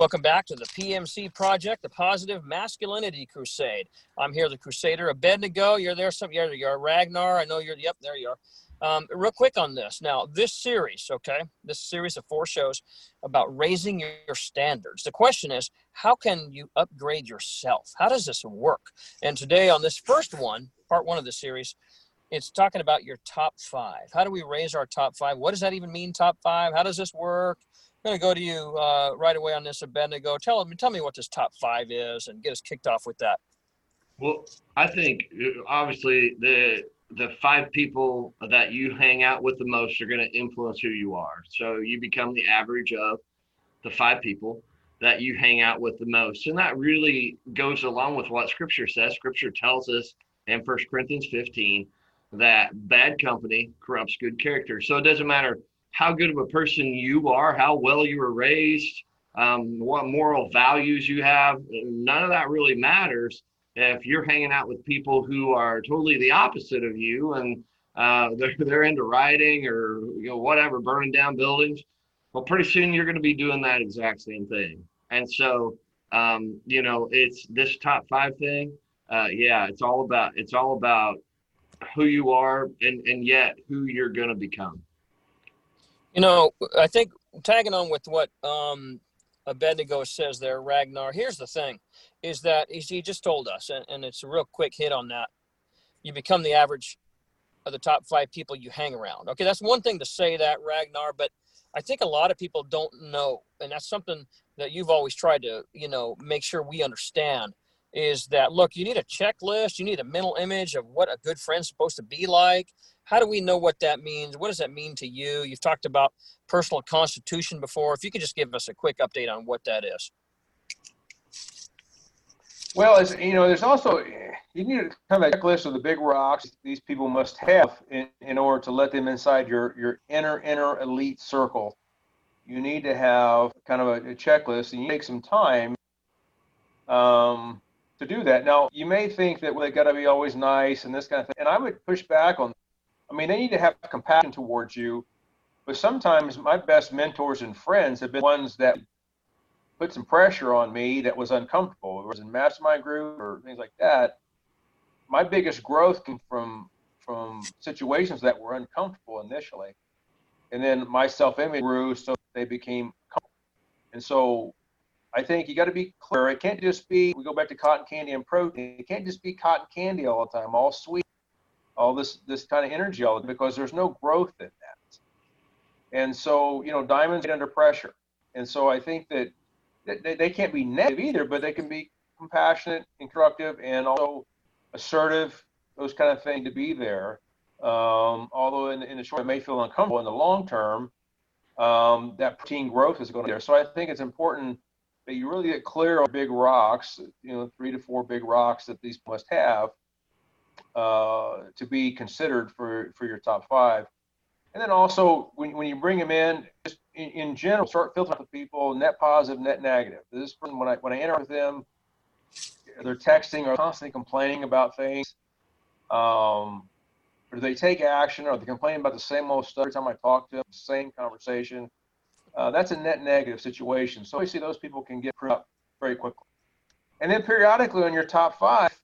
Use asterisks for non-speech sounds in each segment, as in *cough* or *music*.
Welcome back to the PMC Project, the Positive Masculinity Crusade. I'm here, the Crusader Abednego. You're there, some yeah, you are. Ragnar, I know you're. Yep, there you are. Um, real quick on this. Now, this series, okay, this series of four shows about raising your standards. The question is, how can you upgrade yourself? How does this work? And today, on this first one, part one of the series, it's talking about your top five. How do we raise our top five? What does that even mean, top five? How does this work? I'm going to go to you uh, right away on this, Abednego. Tell me, tell me what this top five is, and get us kicked off with that. Well, I think uh, obviously the the five people that you hang out with the most are going to influence who you are. So you become the average of the five people that you hang out with the most. And that really goes along with what scripture says. Scripture tells us in First Corinthians 15 that bad company corrupts good character. So it doesn't matter how good of a person you are, how well you were raised, um, what moral values you have. None of that really matters if you're hanging out with people who are totally the opposite of you and uh, *laughs* they're, they're into rioting or you know whatever, burning down buildings. Well, pretty soon you're going to be doing that exact same thing. And so, um, you know, it's this top five thing. Uh, yeah, it's all about it's all about who you are and and yet who you're going to become. You know, I think tagging on with what um, Abednego says there, Ragnar. Here's the thing: is that he just told us, and, and it's a real quick hit on that. You become the average of the top five people you hang around. Okay, that's one thing to say that, Ragnar, but I think a lot of people don't know, and that's something that you've always tried to, you know, make sure we understand is that look, you need a checklist, you need a mental image of what a good friend's supposed to be like. How do we know what that means? What does that mean to you? You've talked about personal constitution before. If you could just give us a quick update on what that is. Well, as you know, there's also you need kind of a checklist of the big rocks these people must have in, in order to let them inside your your inner inner elite circle. You need to have kind of a, a checklist, and you take some time um, to do that. Now, you may think that well, they got to be always nice and this kind of thing, and I would push back on. I mean, they need to have compassion towards you, but sometimes my best mentors and friends have been ones that put some pressure on me that was uncomfortable. It was in mastermind group or things like that. My biggest growth came from from situations that were uncomfortable initially, and then my self-image grew, so they became. And so, I think you got to be clear. It can't just be. We go back to cotton candy and protein. It can't just be cotton candy all the time, all sweet, all this this kind of energy all the time, because there's no growth in that. And so, you know, diamonds get under pressure. And so I think that they, they can't be negative either, but they can be compassionate, constructive, and also assertive. Those kind of things to be there. Um, although in, in the short, it may feel uncomfortable. In the long term, um, that protein growth is going to be there. So I think it's important you really get clear on big rocks. You know, three to four big rocks that these must have uh, to be considered for for your top five. And then also when, when you bring them in, just in, in general, start filtering out the people, net positive, net negative. This person, when I when I interact with them, they're texting or constantly complaining about things. Um, or do they take action? Or they complaining about the same old stuff every time I talk to them, same conversation? Uh, that's a net negative situation. So obviously those people can get up very quickly. And then periodically on your top five,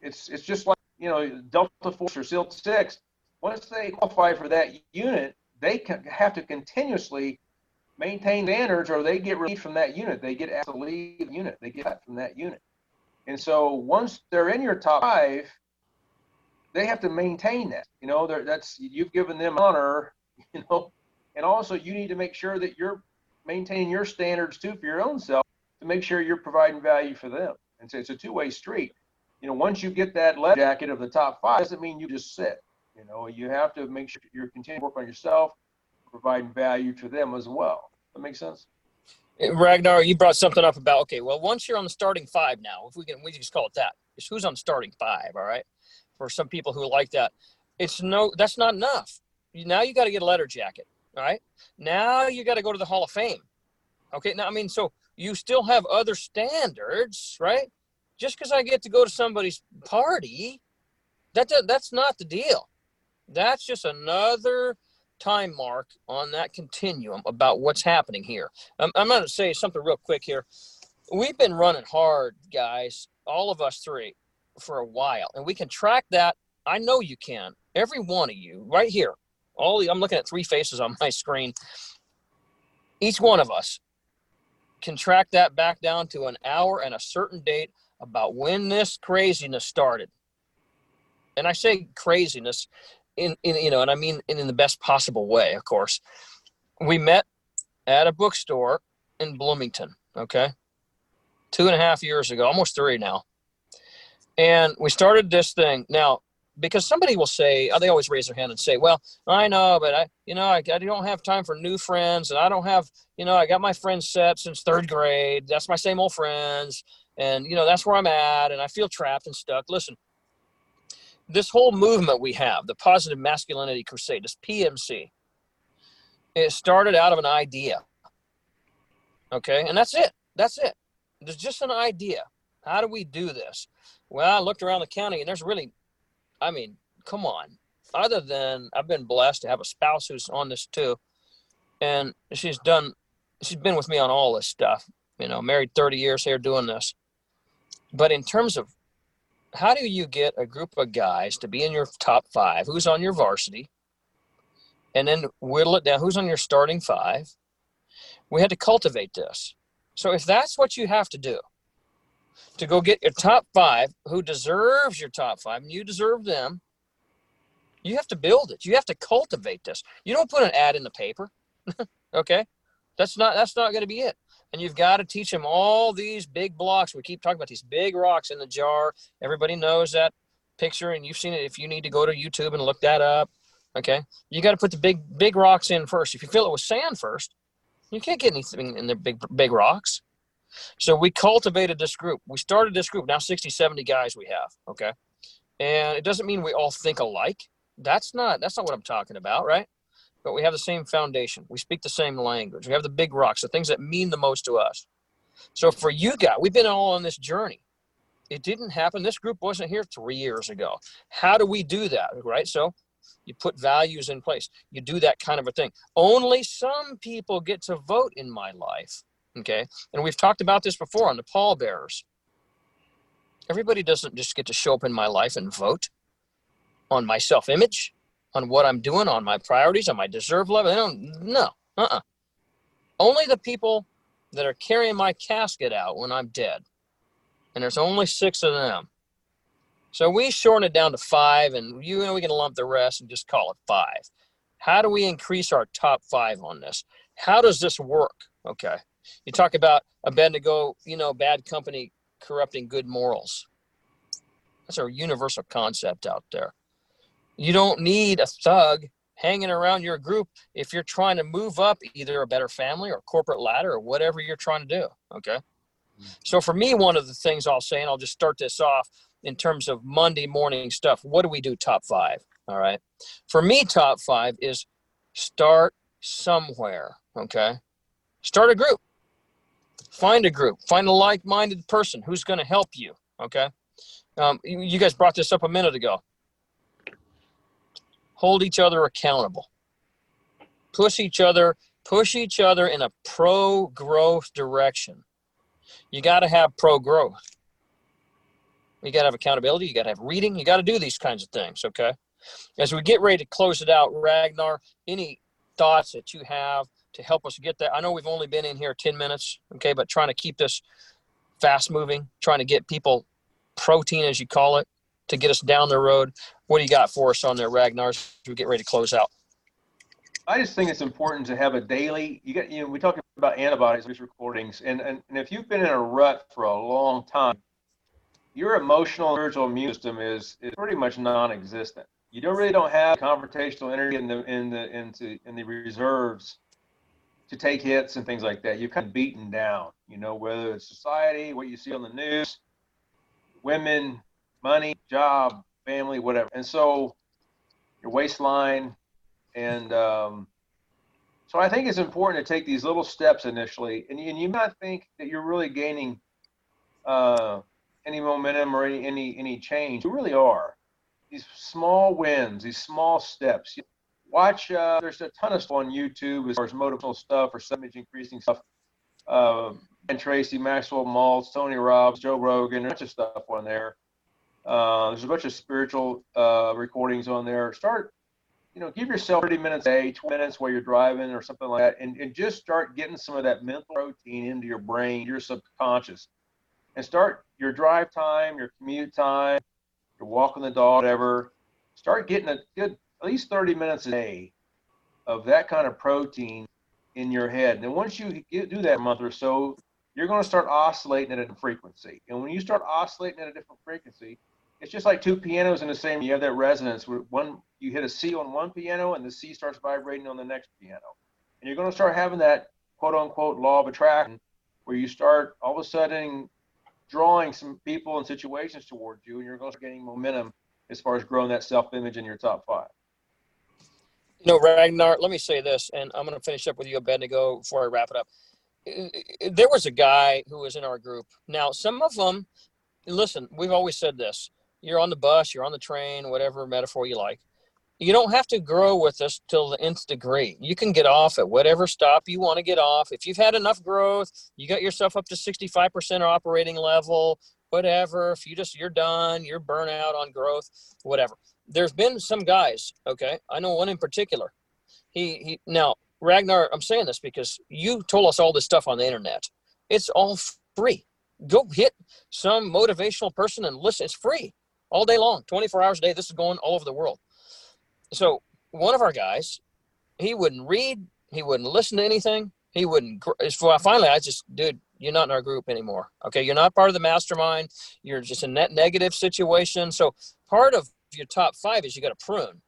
it's it's just like you know Delta Force or SEAL Six. Once they qualify for that unit, they have to continuously maintain standards or they get relieved from that unit. They get asked to leave the unit. They get from that unit. And so once they're in your top five, they have to maintain that. You know, that's you've given them honor, *laughs* you know, and also you need to make sure that you're maintaining your standards too for your own self to make sure you're providing value for them. And so it's a two-way street. You know, once you get that leather jacket of the top five, doesn't mean you just sit. You know, you have to make sure you're continuing to work on yourself, providing value to them as well. That makes sense. Ragnar, you brought something up about okay. Well, once you're on the starting five now, if we can, we just call it that. It's who's on starting five. All right. For some people who like that, it's no. That's not enough. Now you got to get a letter jacket. All right. Now you got to go to the Hall of Fame. Okay. Now I mean, so you still have other standards, right? Just because I get to go to somebody's party, that that's not the deal. That's just another time mark on that continuum about what's happening here. I'm, I'm going to say something real quick here. We've been running hard, guys, all of us three, for a while, and we can track that. I know you can. Every one of you, right here. All the, I'm looking at three faces on *laughs* my screen. Each one of us can track that back down to an hour and a certain date about when this craziness started. And I say craziness in, in you know, and I mean in, in the best possible way, of course. We met at a bookstore in Bloomington, okay? Two and a half years ago, almost three now. And we started this thing. Now, because somebody will say, oh, they always raise their hand and say, well, I know, but I, you know, I, I don't have time for new friends and I don't have, you know, I got my friends set since third grade. That's my same old friends. And, you know, that's where I'm at. And I feel trapped and stuck. Listen, this whole movement we have, the Positive Masculinity Crusade, this PMC, it started out of an idea. Okay. And that's it. That's it. There's just an idea. How do we do this? Well, I looked around the county and there's really I mean, come on. Other than I've been blessed to have a spouse who's on this too, and she's done, she's been with me on all this stuff. You know, married 30 years here doing this. But in terms of how do you get a group of guys to be in your top five? Who's on your varsity? And then whittle it down. Who's on your starting five? We had to cultivate this. So if that's what you have to do, to go get your top five who deserves your top five and you deserve them. You have to build it. You have to cultivate this. You don't put an ad in the paper *laughs* okay? That's not that's not going to be it. And you've got to teach them all these big blocks. We keep talking about these big rocks in the jar. Everybody knows that picture and you've seen it if you need to go to youtube and look that up okay? You got to put the big big rocks in first. If you fill it with sand first you can't get anything in the big big rocks so we cultivated this group. We started this group. Now 60, 70 guys we have. Okay. And it doesn't mean we all think alike. That's not that's not what I'm talking about, right? But we have the same foundation. We speak the same language. We have the big rocks, the things that mean the most to us. So for you guys, we've been all on this journey. It didn't happen. This group wasn't here three years ago. How do we do that? Right. So you put values in place. You do that kind of a thing. Only some people get to vote in my life Okay. And we've talked about this before on the pallbearers. Everybody doesn't just get to show up in my life and vote on my self image, on what I'm doing, on my priorities, on my deserve level. They don't, no. Uh uh-uh. uh Only the people that are carrying my casket out when I'm dead. And there's only six of them. So we shorten it down to five, and you know we can lump the rest and just call it five. How do we increase our top five on this? How does this work? Okay. You talk about Abednego, you know, bad company corrupting good morals. That's a universal concept out there. You don't need a thug hanging around your group if you're trying to move up either a better family or corporate ladder or whatever you're trying to do. Okay. Mm-hmm. So for me, one of the things I'll say, and I'll just start this off in terms of Monday morning stuff. What do we do top five? All right. For me, top five is start somewhere. Okay. Start a group find a group. Find a like-minded person who's going to help you okay? Um, you guys brought this up a minute ago. Hold each other accountable. Push each other push each other in a pro growth direction. You got to have pro growth you got to have accountability you got to have reading you got to do these kinds of things okay? As we get ready to close it out ragnar any thoughts that you have to help us get that. I know we've only been in here 10 minutes, okay, but trying to keep this fast moving, trying to get people protein, as you call it, to get us down the road. What do you got for us on there, Ragnar, as we get ready to close out? I just think it's important to have a daily. You got, you know, we talk about antibodies, these recordings, and, and and if you've been in a rut for a long time, your emotional, and spiritual immune system is is pretty much non-existent. You don't really don't have confrontational energy in the in the into in the reserves to take hits and things like that. You're kind of beaten down, you know, whether it's society, what you see on the news, women, money, job, family, whatever. And so your waistline. And um, so I think it's important to take these little steps initially. And, and you might think that you're really gaining uh, any momentum or any, any, any change. You really are. These small wins, these small steps. Watch. Uh, there's a ton of stuff on YouTube as far as motivational stuff or image increasing stuff. Uh, and Tracy, Maxwell Maltz, Tony Robbins, Joe Rogan, a bunch of stuff on there. Uh, there's a bunch of spiritual uh, recordings on there. Start, you know, give yourself 30 minutes a day, 20 minutes while you're driving or something like that, and, and just start getting some of that mental protein into your brain, your subconscious, and start your drive time, your commute time, you're walking the dog, whatever. Start getting a good at least 30 minutes a day of that kind of protein in your head. And once you do that month or so, you're going to start oscillating at a different frequency. And when you start oscillating at a different frequency, it's just like two pianos in the same. You have that resonance. Where one you hit a C on one piano, and the C starts vibrating on the next piano, and you're going to start having that quote unquote law of attraction, where you start all of a sudden drawing some people and situations towards you, and you're going to start getting momentum as far as growing that self-image in your top five. You know, Ragnar, let me say this, and I'm going to finish up with you, Abednego, before I wrap it up. There was a guy who was in our group. Now, some of them, listen, we've always said this you're on the bus, you're on the train, whatever metaphor you like. You don't have to grow with us till the nth degree. You can get off at whatever stop you want to get off. If you've had enough growth, you got yourself up to 65% operating level, whatever. If you just, you're done, you're burnout on growth, whatever. There's been some guys, okay? I know one in particular. He, he, now, Ragnar, I'm saying this because you told us all this stuff on the internet. It's all free. Go hit some motivational person and listen. It's free all day long, 24 hours a day. This is going all over the world. So one of our guys, he wouldn't read, he wouldn't listen to anything. He wouldn't. Finally, I just, dude, you're not in our group anymore. Okay, you're not part of the mastermind. You're just a net negative situation. So part of your top five is you got to prune.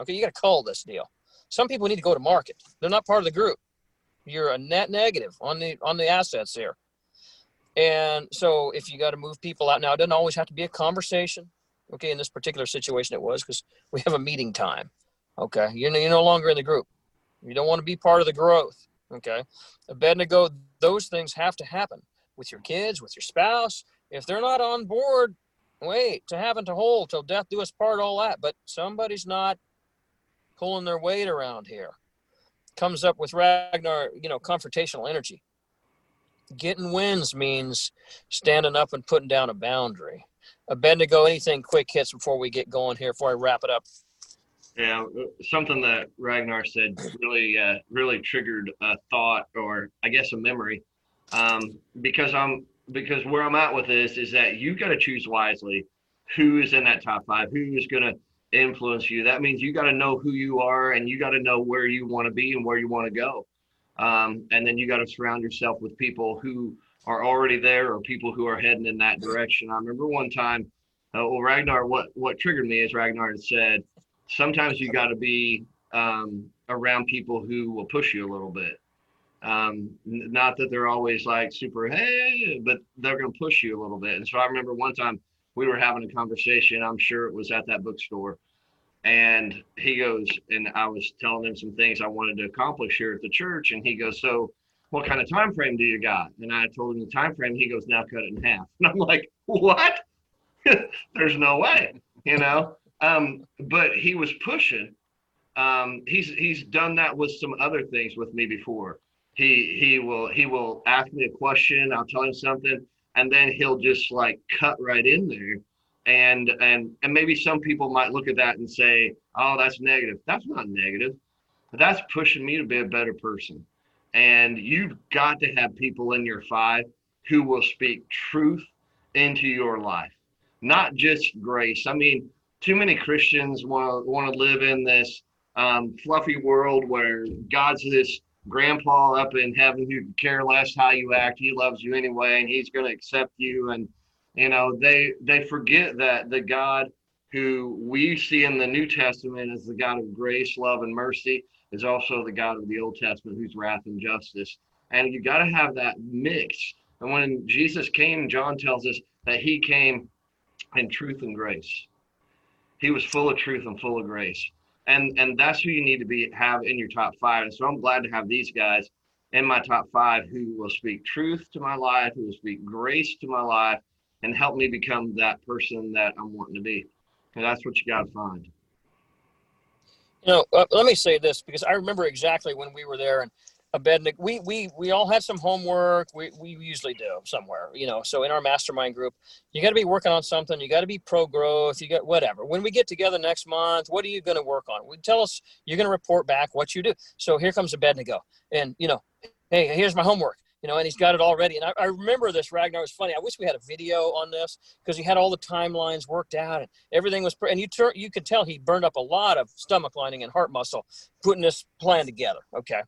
Okay, you got to cull this deal. Some people need to go to market. They're not part of the group. You're a net negative on the on the assets here. And so if you got to move people out now, it doesn't always have to be a conversation. Okay, in this particular situation, it was because we have a meeting time. Okay, you're, you're no longer in the group. You don't want to be part of the growth. Okay, Abednego, those things have to happen with your kids, with your spouse. If they're not on board, wait to having to hold till death do us part, all that. But somebody's not pulling their weight around here. Comes up with Ragnar, you know, confrontational energy. Getting wins means standing up and putting down a boundary. A Abednego, anything quick hits before we get going here, before I wrap it up? Yeah, something that Ragnar said really, uh, really triggered a thought, or I guess a memory, um, because I'm because where I'm at with this is that you got to choose wisely who is in that top five, who is going to influence you. That means you got to know who you are, and you got to know where you want to be and where you want to go, um, and then you got to surround yourself with people who are already there or people who are heading in that direction. I remember one time, uh, well, Ragnar, what what triggered me is Ragnar said, sometimes you got to be um, around people who will push you a little bit. Um, not that they're always like super hey, but they're going to push you a little bit. And so I remember one time we were having a conversation. I'm sure it was at that bookstore, and he goes, and I was telling him some things I wanted to accomplish here at the church, and he goes, so what kind of time frame do you got? And I told him the time frame. He goes, now cut it in half. *laughs* And I'm like, what? *laughs* There's no way, you know. Um, but he was pushing. Um, he's he's done that with some other things with me before. He he will he will ask me a question. I'll tell him something, and then he'll just like cut right in there. And and and maybe some people might look at that and say, oh, that's negative. That's not negative. But that's pushing me to be a better person and you've got to have people in your five who will speak truth into your life, not just grace. I mean, too many Christians want to want to live in this um, fluffy world where God's this grandpa up in heaven who care less how you act. He loves you anyway, and he's going to accept you. And you know, they they forget that the God who we see in the New Testament as the God of grace, love, and mercy is also the God of the Old Testament who's wrath and justice. And you got to have that mix. And when Jesus came, John tells us that he came in truth and grace. He was full of truth and full of grace. And and that's who you need to be have in your top five. And so I'm glad to have these guys in my top five who will speak truth to my life, who will speak grace to my life, and help me become that person that I'm wanting to be. And that's what you got to find. You know, uh, let me say this because I remember exactly when we were there and Abednego, we we we all have some homework. We we usually do somewhere, you know. So in our mastermind group, you got to be working on something. You got to be pro growth. You got whatever. When we get together next month, what are you going to work on? We tell us you're going to report back what you do. So here comes Abednego, and you know, hey, here's my homework you know, and he's got it already. And I, I remember this Ragnar was funny. I wish we had a video on this because he had all the timelines worked out and everything was. And you turn, you could tell he burned up a lot of stomach lining and heart muscle putting this plan together. Okay,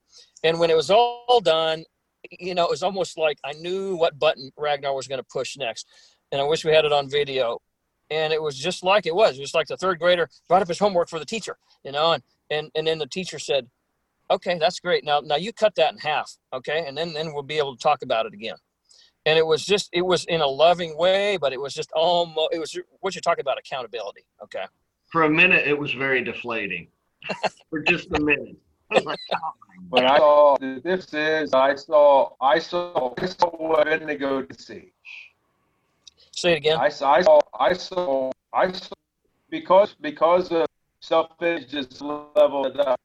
and when it was all done, you know, it was almost like I knew what button Ragnar was going to push next, and I wish we had it on video. And it was just like it was. It was like the third grader brought up his homework for the teacher, you know, and and and then the teacher said, okay, that's great. Now, now you cut that in half, okay, and then then we'll be able to talk about it again. And it was just, it was in a loving way, but it was just almost, it was what you're talking about accountability, okay. For a minute, it was very deflating. *laughs* For just a minute. I like, oh but I saw this is I saw I saw I saw what Indigo to see. Say it again. I, I saw I saw I saw because because of self-image just leveled up.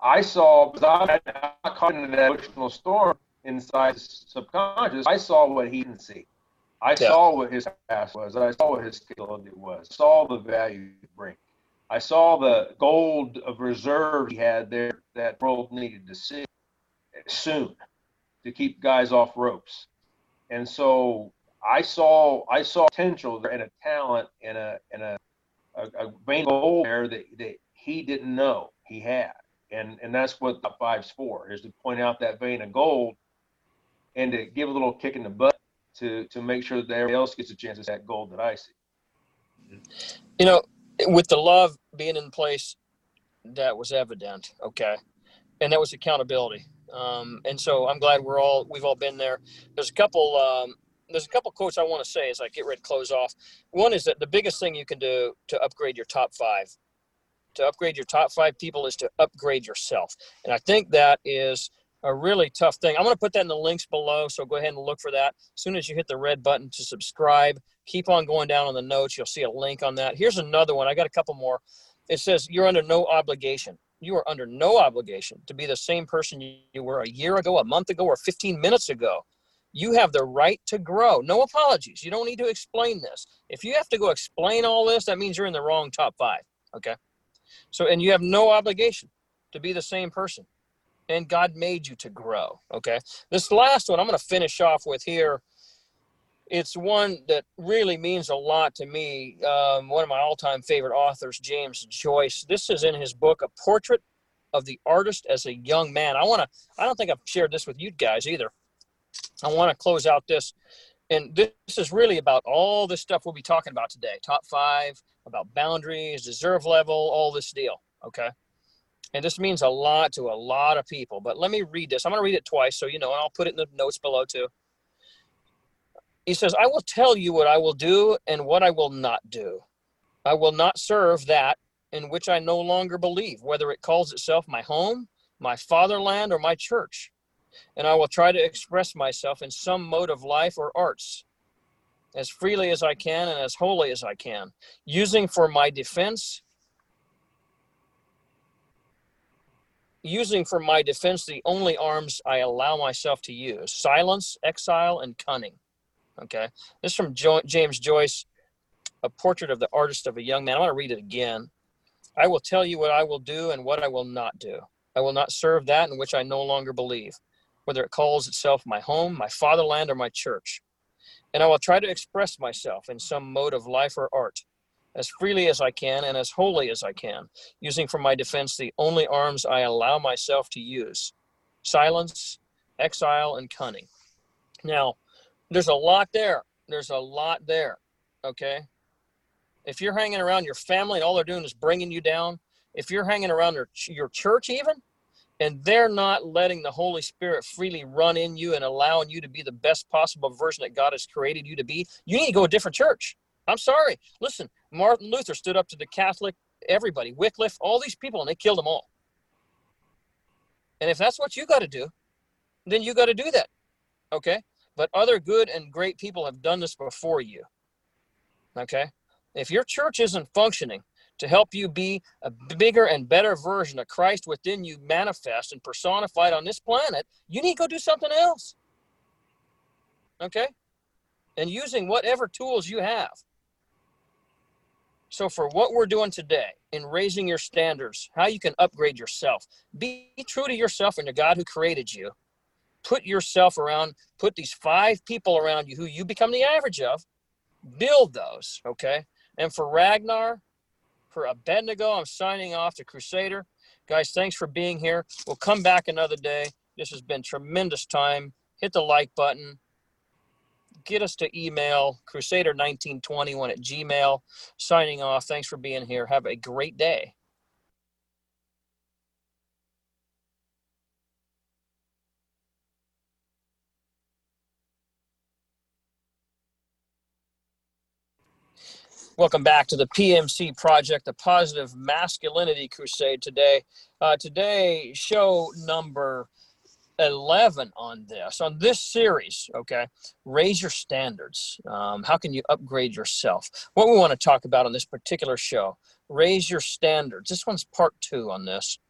I saw, because I'm not caught in that emotional storm inside his subconscious, I saw what he didn't see. I yeah. saw what his past was. I saw what his ability was. I Saw the value he bring. I saw the gold of reserve he had there that world needed to see soon to keep guys off ropes. And so I saw I saw potential and a talent and a and a a, a vein of gold there that, that he didn't know he had and and that's what the five's for is to point out that vein of gold and to give a little kick in the butt to to make sure that everybody else gets a chance at that gold that I see. You know, with the love being in place, that was evident. Okay, and that was accountability. Um, and so I'm glad we're all we've all been there. There's a couple. Um, there's a couple quotes I want to say as I get ready to close off. One is that the biggest thing you can do to upgrade your top five to upgrade your top five people is to upgrade yourself. And I think that is a really tough thing. I'm going to put that in the links below, so go ahead and look for that. As soon as you hit the red button to subscribe, keep on going down on the notes. You'll see a link on that. Here's another one. I got a couple more. It says you're under no obligation. You are under no obligation to be the same person you were a year ago, a month ago, or 15 minutes ago. You have the right to grow. No apologies. You don't need to explain this. If you have to go explain all this, that means you're in the wrong top five. Okay. So, and you have no obligation to be the same person. And God made you to grow. Okay. This last one I'm going to finish off with here. It's one that really means a lot to me. Um, one of my all time favorite authors, James Joyce. This is in his book, A Portrait of the Artist as a Young Man. I want to, I don't think I've shared this with you guys either. I want to close out this. And this is really about all this stuff we'll be talking about today top five, about boundaries, deserve level, all this deal. Okay. And this means a lot to a lot of people. But let me read this. I'm going to read it twice so you know, and I'll put it in the notes below too. He says, I will tell you what I will do and what I will not do. I will not serve that in which I no longer believe, whether it calls itself my home, my fatherland, or my church. And I will try to express myself in some mode of life or arts as freely as I can and as wholly as I can, using for my defense using for my defense the only arms I allow myself to use silence, exile, and cunning. Okay. This is from jo- James Joyce, A Portrait of the Artist of a Young Man. I want to read it again. I will tell you what I will do and what I will not do. I will not serve that in which I no longer believe, whether it calls itself my home, my fatherland, or my church and I will try to express myself in some mode of life or art as freely as I can and as wholly as I can, using for my defense the only arms I allow myself to use silence, exile, and cunning. Now, there's a lot there. There's a lot there. Okay. If you're hanging around your family and all they're doing is bringing you down, if you're hanging around your, your church, even, and they're not letting the Holy Spirit freely run in you and allowing you to be the best possible version that God has created you to be, you need to go a different church. I'm sorry. Listen, Martin Luther stood up to the Catholic, everybody, Wycliffe, all these people, and they killed them all. And if that's what you got to do, then you got to do that. Okay? But other good and great people have done this before you. Okay? If your church isn't functioning, to help you be a bigger and better version of Christ within you manifest and personified on this planet, you need to go do something else. Okay? And using whatever tools you have. So, for what we're doing today in raising your standards, how you can upgrade yourself, be true to yourself and the God who created you. Put yourself around, put these five people around you who you become the average of, build those, okay? And for Ragnar, for Abednego, I'm signing off to Crusader. Guys, thanks for being here. We'll come back another day. This has been tremendous time. Hit the like button. Get us to email crusader1921 at gmail. Signing off. Thanks for being here. Have a great day. Welcome back to the PMC Project, the Positive Masculinity Crusade today. Uh, today, show number 11 on this, on this series, okay? Raise your standards. Um, how can you upgrade yourself? What we want to talk about on this particular show, raise your standards. This one's part two on this,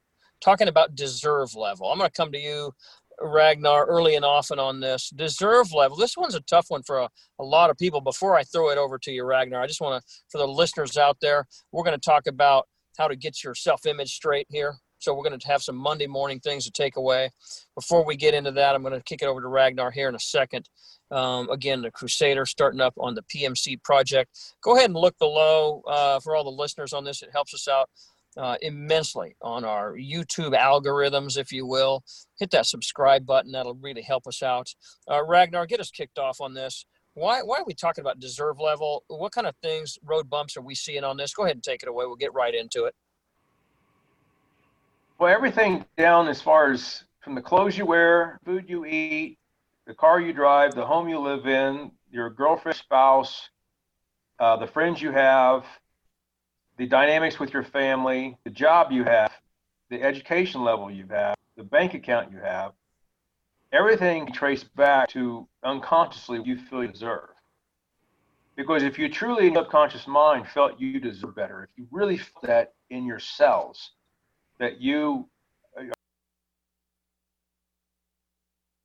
talking about deserve level. I'm going to come to you Ragnar early and often on this deserve level. This one's a tough one for a, a lot of people. Before I throw it over to you, Ragnar, I just want to, for the listeners out there, we're going to talk about how to get your self image straight here. So we're going to have some Monday morning things to take away. Before we get into that, I'm going to kick it over to Ragnar here in a second. Um, again, the Crusader starting up on the PMC project. Go ahead and look below uh, for all the listeners on this. It helps us out uh, immensely on our YouTube algorithms, if you will. Hit that subscribe button. That'll really help us out. Uh, Ragnar, get us kicked off on this. Why, why are we talking about deserve level? What kind of things, road bumps, are we seeing on this? Go ahead and take it away. We'll get right into it. Well, everything down as far as from the clothes you wear, food you eat, the car you drive, the home you live in, your girlfriend, spouse, uh, the friends you have, the dynamics with your family, the job you have, the education level you have, the bank account you have, everything traced back to unconsciously you feel you deserve. Because if you truly in subconscious mind felt you deserve better, if you really felt that in your cells, that you